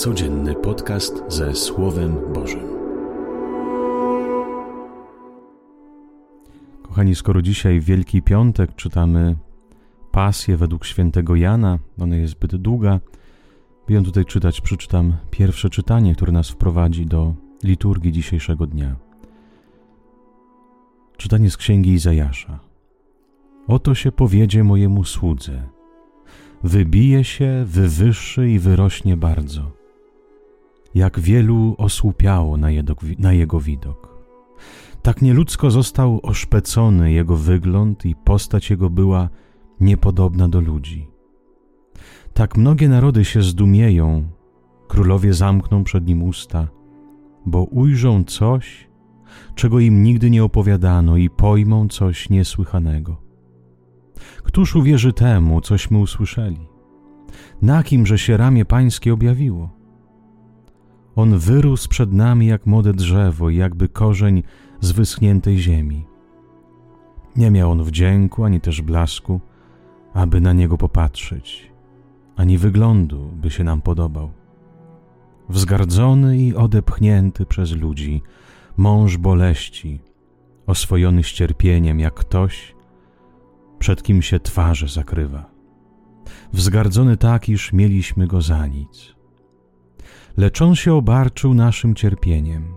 Codzienny podcast ze Słowem Bożym. Kochani, skoro dzisiaj Wielki Piątek czytamy pasję według świętego Jana, ona jest zbyt długa, by ją tutaj czytać, przeczytam pierwsze czytanie, które nas wprowadzi do liturgii dzisiejszego dnia. Czytanie z księgi Izajasza. Oto się powiedzie mojemu słudze. Wybije się, wywyższy i wyrośnie bardzo. Jak wielu osłupiało na, na jego widok. Tak nieludzko został oszpecony jego wygląd i postać jego była niepodobna do ludzi. Tak mnogie narody się zdumieją, królowie zamkną przed nim usta, bo ujrzą coś, czego im nigdy nie opowiadano i pojmą coś niesłychanego. Któż uwierzy temu, cośmy usłyszeli? Na kimże się ramię pańskie objawiło? On wyrósł przed nami jak młode drzewo, jakby korzeń z wyschniętej ziemi. Nie miał on wdzięku, ani też blasku, aby na niego popatrzeć, ani wyglądu, by się nam podobał. Wzgardzony i odepchnięty przez ludzi, mąż boleści, oswojony ścierpieniem, jak ktoś, przed kim się twarze zakrywa. Wzgardzony tak, iż mieliśmy go za nic. Lecz on się obarczył naszym cierpieniem.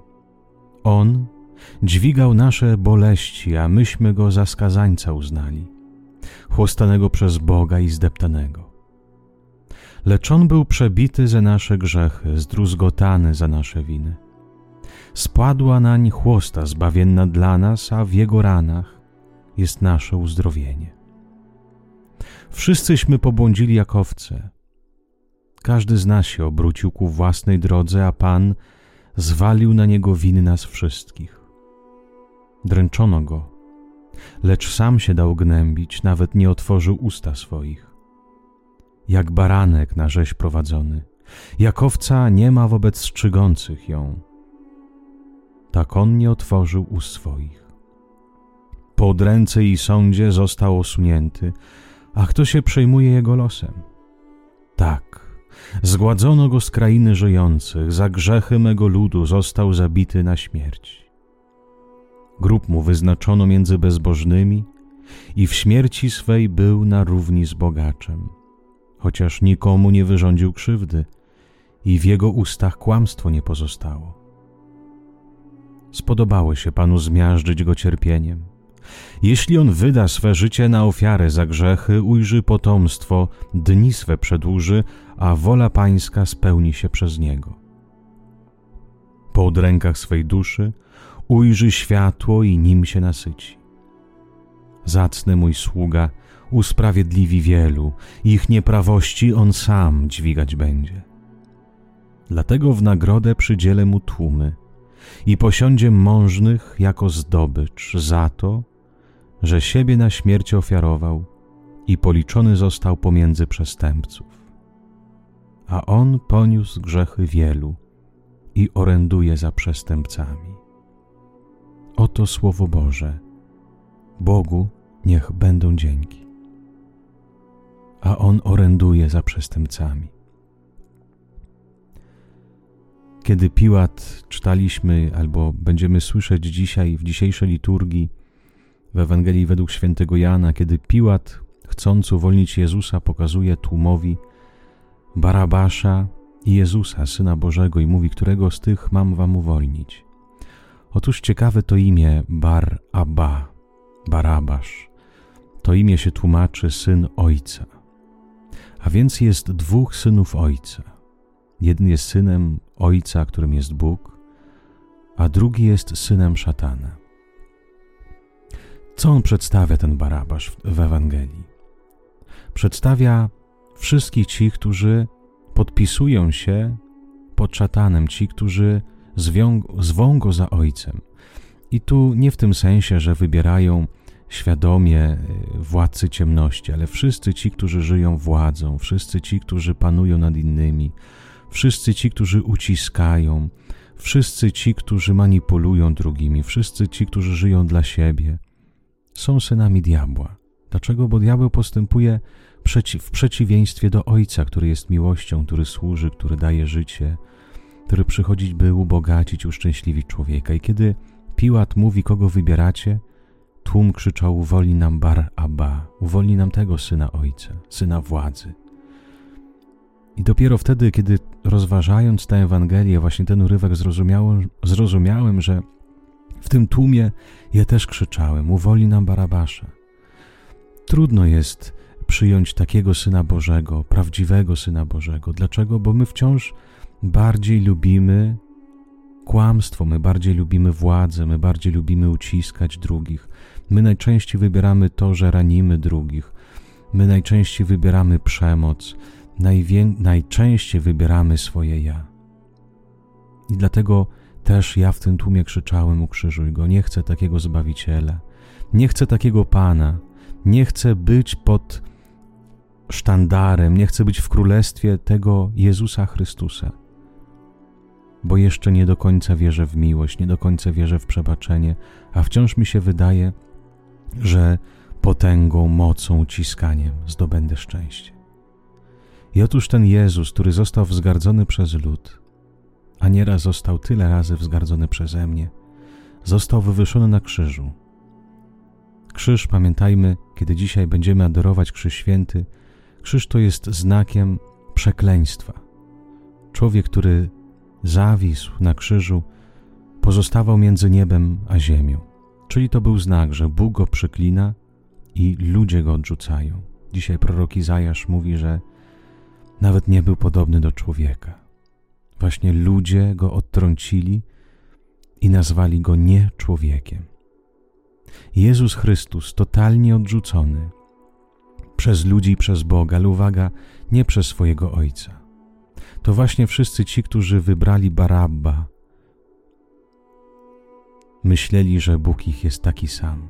On dźwigał nasze boleści, a myśmy go za skazańca uznali, chłostanego przez Boga i zdeptanego. Lecz on był przebity za nasze grzechy, zdruzgotany za nasze winy. Spadła nań chłosta zbawienna dla nas, a w jego ranach jest nasze uzdrowienie. Wszyscyśmy pobłądzili jak owce. Każdy z nas się obrócił ku własnej drodze, a Pan zwalił na niego winy nas wszystkich. Dręczono go, lecz sam się dał gnębić, nawet nie otworzył usta swoich. Jak baranek na rzeź prowadzony, jak owca nie ma wobec strzygących ją. Tak on nie otworzył ust swoich. Po odręce i sądzie został osunięty, a kto się przejmuje jego losem? Tak, zgładzono go z krainy żyjących, za grzechy mego ludu został zabity na śmierć. Grób mu wyznaczono między bezbożnymi i w śmierci swej był na równi z bogaczem, chociaż nikomu nie wyrządził krzywdy i w jego ustach kłamstwo nie pozostało. Spodobało się Panu zmiażdżyć go cierpieniem, jeśli on wyda swe życie na ofiarę za grzechy, ujrzy potomstwo, dni swe przedłuży, a wola pańska spełni się przez niego. Po odrękach swej duszy ujrzy światło i nim się nasyci. Zacny mój sługa usprawiedliwi wielu, ich nieprawości on sam dźwigać będzie. Dlatego w nagrodę przydzielę mu tłumy i posiądzie mążnych jako zdobycz za to, że siebie na śmierć ofiarował i policzony został pomiędzy przestępców. A on poniósł grzechy wielu i oręduje za przestępcami. Oto Słowo Boże. Bogu niech będą dzięki. A on oręduje za przestępcami. Kiedy Piłat czytaliśmy albo będziemy słyszeć dzisiaj w dzisiejszej liturgii, w Ewangelii według świętego Jana, kiedy Piłat, chcąc uwolnić Jezusa, pokazuje tłumowi Barabasza i Jezusa, Syna Bożego i mówi, którego z tych mam wam uwolnić. Otóż ciekawe to imię Bar Abba, Barabasz. To imię się tłumaczy syn ojca. A więc jest dwóch synów ojca. Jeden jest synem ojca, którym jest Bóg, a drugi jest synem szatana. Co on przedstawia, ten Barabasz w Ewangelii? Przedstawia wszystkich ci, którzy podpisują się pod szatanem, ci, którzy zwą go za ojcem. I tu nie w tym sensie, że wybierają świadomie y, władcy ciemności, ale wszyscy ci, którzy żyją władzą, wszyscy ci, którzy panują nad innymi, wszyscy ci, którzy uciskają, wszyscy ci, którzy manipulują drugimi, wszyscy ci, którzy żyją dla siebie – są synami diabła. Dlaczego? Bo diabeł postępuje w przeciwieństwie do Ojca, który jest miłością, który służy, który daje życie, który przychodzi, by ubogacić, uszczęśliwić człowieka. I kiedy Piłat mówi, kogo wybieracie, tłum krzyczał, uwolni nam Bar Abba, uwolni nam tego Syna Ojca, Syna Władzy. I dopiero wtedy, kiedy rozważając tę Ewangelię, właśnie ten urywek, zrozumiałem, zrozumiałem, że w tym tłumie ja też krzyczałem: Uwolni nam Barabasza. Trudno jest przyjąć takiego Syna Bożego, prawdziwego Syna Bożego. Dlaczego? Bo my wciąż bardziej lubimy kłamstwo, my bardziej lubimy władzę, my bardziej lubimy uciskać drugich. My najczęściej wybieramy to, że ranimy drugich. My najczęściej wybieramy przemoc, najwię- najczęściej wybieramy swoje ja. I dlatego też ja w tym tłumie krzyczałem: Ukrzyżuj go, nie chcę takiego zbawiciela, nie chcę takiego pana, nie chcę być pod sztandarem, nie chcę być w królestwie tego Jezusa Chrystusa, bo jeszcze nie do końca wierzę w miłość, nie do końca wierzę w przebaczenie, a wciąż mi się wydaje, że potęgą, mocą, uciskaniem zdobędę szczęście. I otóż ten Jezus, który został wzgardzony przez lud, a nieraz został tyle razy wzgardzony przeze mnie, został wywyższony na krzyżu. Krzyż, pamiętajmy, kiedy dzisiaj będziemy adorować Krzyż Święty, krzyż to jest znakiem przekleństwa. Człowiek, który zawisł na krzyżu, pozostawał między niebem a ziemią. Czyli to był znak, że Bóg go przyklina i ludzie go odrzucają. Dzisiaj prorok Izajasz mówi, że nawet nie był podobny do człowieka. Właśnie ludzie go odtrącili i nazwali go nie człowiekiem. Jezus Chrystus, totalnie odrzucony przez ludzi i przez Boga, ale uwaga, nie przez swojego Ojca. To właśnie wszyscy ci, którzy wybrali Barabba, myśleli, że Bóg ich jest taki sam.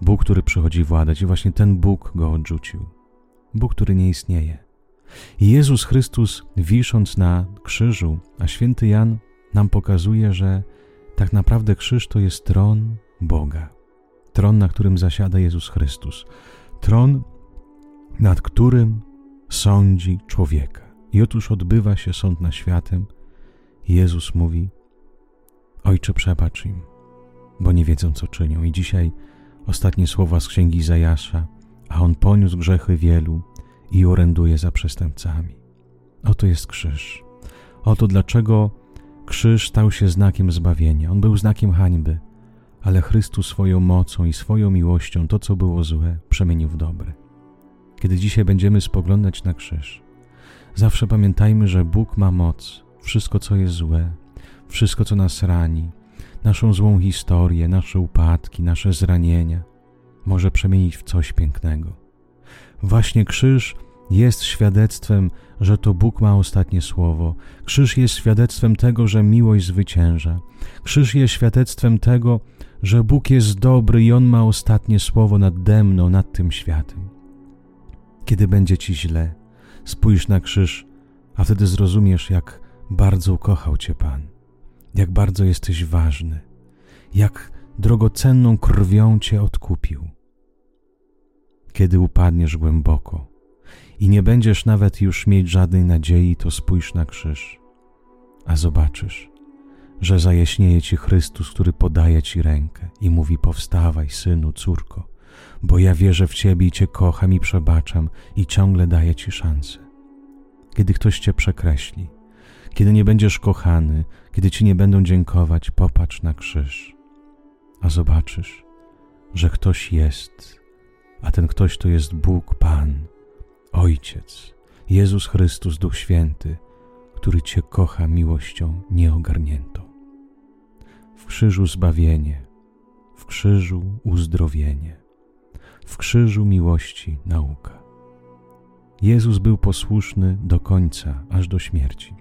Bóg, który przychodzi władać, i właśnie ten Bóg go odrzucił. Bóg, który nie istnieje. I Jezus Chrystus, wisząc na krzyżu, a święty Jan nam pokazuje, że tak naprawdę krzyż to jest tron Boga. Tron, na którym zasiada Jezus Chrystus. Tron, nad którym sądzi człowieka. I otóż odbywa się sąd nad światem. Jezus mówi: Ojcze, przebacz im, bo nie wiedzą, co czynią. I dzisiaj ostatnie słowa z księgi Zajasza, a on poniósł grzechy wielu i oręduje za przestępcami. Oto jest krzyż. Oto dlaczego krzyż stał się znakiem zbawienia. On był znakiem hańby, ale Chrystus swoją mocą i swoją miłością to, co było złe, przemienił w dobre. Kiedy dzisiaj będziemy spoglądać na krzyż, zawsze pamiętajmy, że Bóg ma moc. Wszystko, co jest złe, wszystko, co nas rani, naszą złą historię, nasze upadki, nasze zranienia, może przemienić w coś pięknego. Właśnie krzyż jest świadectwem, że to Bóg ma ostatnie słowo. Krzyż jest świadectwem tego, że miłość zwycięża. Krzyż jest świadectwem tego, że Bóg jest dobry i On ma ostatnie słowo nade mną, nad tym światem. Kiedy będzie ci źle, spójrz na krzyż, a wtedy zrozumiesz, jak bardzo ukochał Cię Pan, jak bardzo jesteś ważny, jak drogocenną krwią Cię odkupił kiedy upadniesz głęboko i nie będziesz nawet już mieć żadnej nadziei, to spójrz na krzyż, a zobaczysz, że zajaśnieje ci Chrystus, który podaje ci rękę i mówi: Powstawaj, synu, córko, bo ja wierzę w ciebie i cię kocham i przebaczam i ciągle daję ci szansę. Kiedy ktoś cię przekreśli, kiedy nie będziesz kochany, kiedy ci nie będą dziękować, popatrz na krzyż, a zobaczysz, że ktoś jest a ten ktoś to jest Bóg Pan, Ojciec, Jezus Chrystus, Duch Święty, który Cię kocha miłością nieogarniętą. W krzyżu zbawienie, w krzyżu uzdrowienie, w krzyżu miłości nauka. Jezus był posłuszny do końca, aż do śmierci.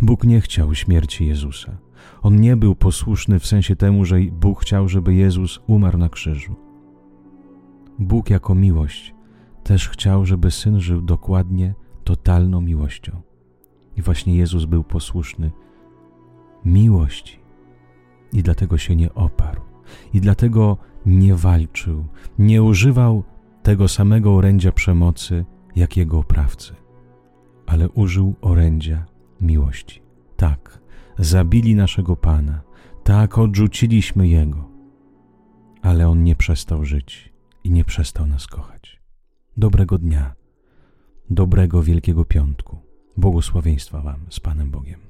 Bóg nie chciał śmierci Jezusa. On nie był posłuszny w sensie temu, że Bóg chciał, żeby Jezus umarł na krzyżu. Bóg jako miłość też chciał, żeby syn żył dokładnie, totalną miłością. I właśnie Jezus był posłuszny miłości. I dlatego się nie oparł. I dlatego nie walczył, nie używał tego samego orędzia przemocy jak jego oprawcy, ale użył orędzia miłości. Tak, zabili naszego Pana, tak odrzuciliśmy Jego, ale On nie przestał żyć nie przestał nas kochać. Dobrego dnia, dobrego Wielkiego Piątku, błogosławieństwa Wam z Panem Bogiem.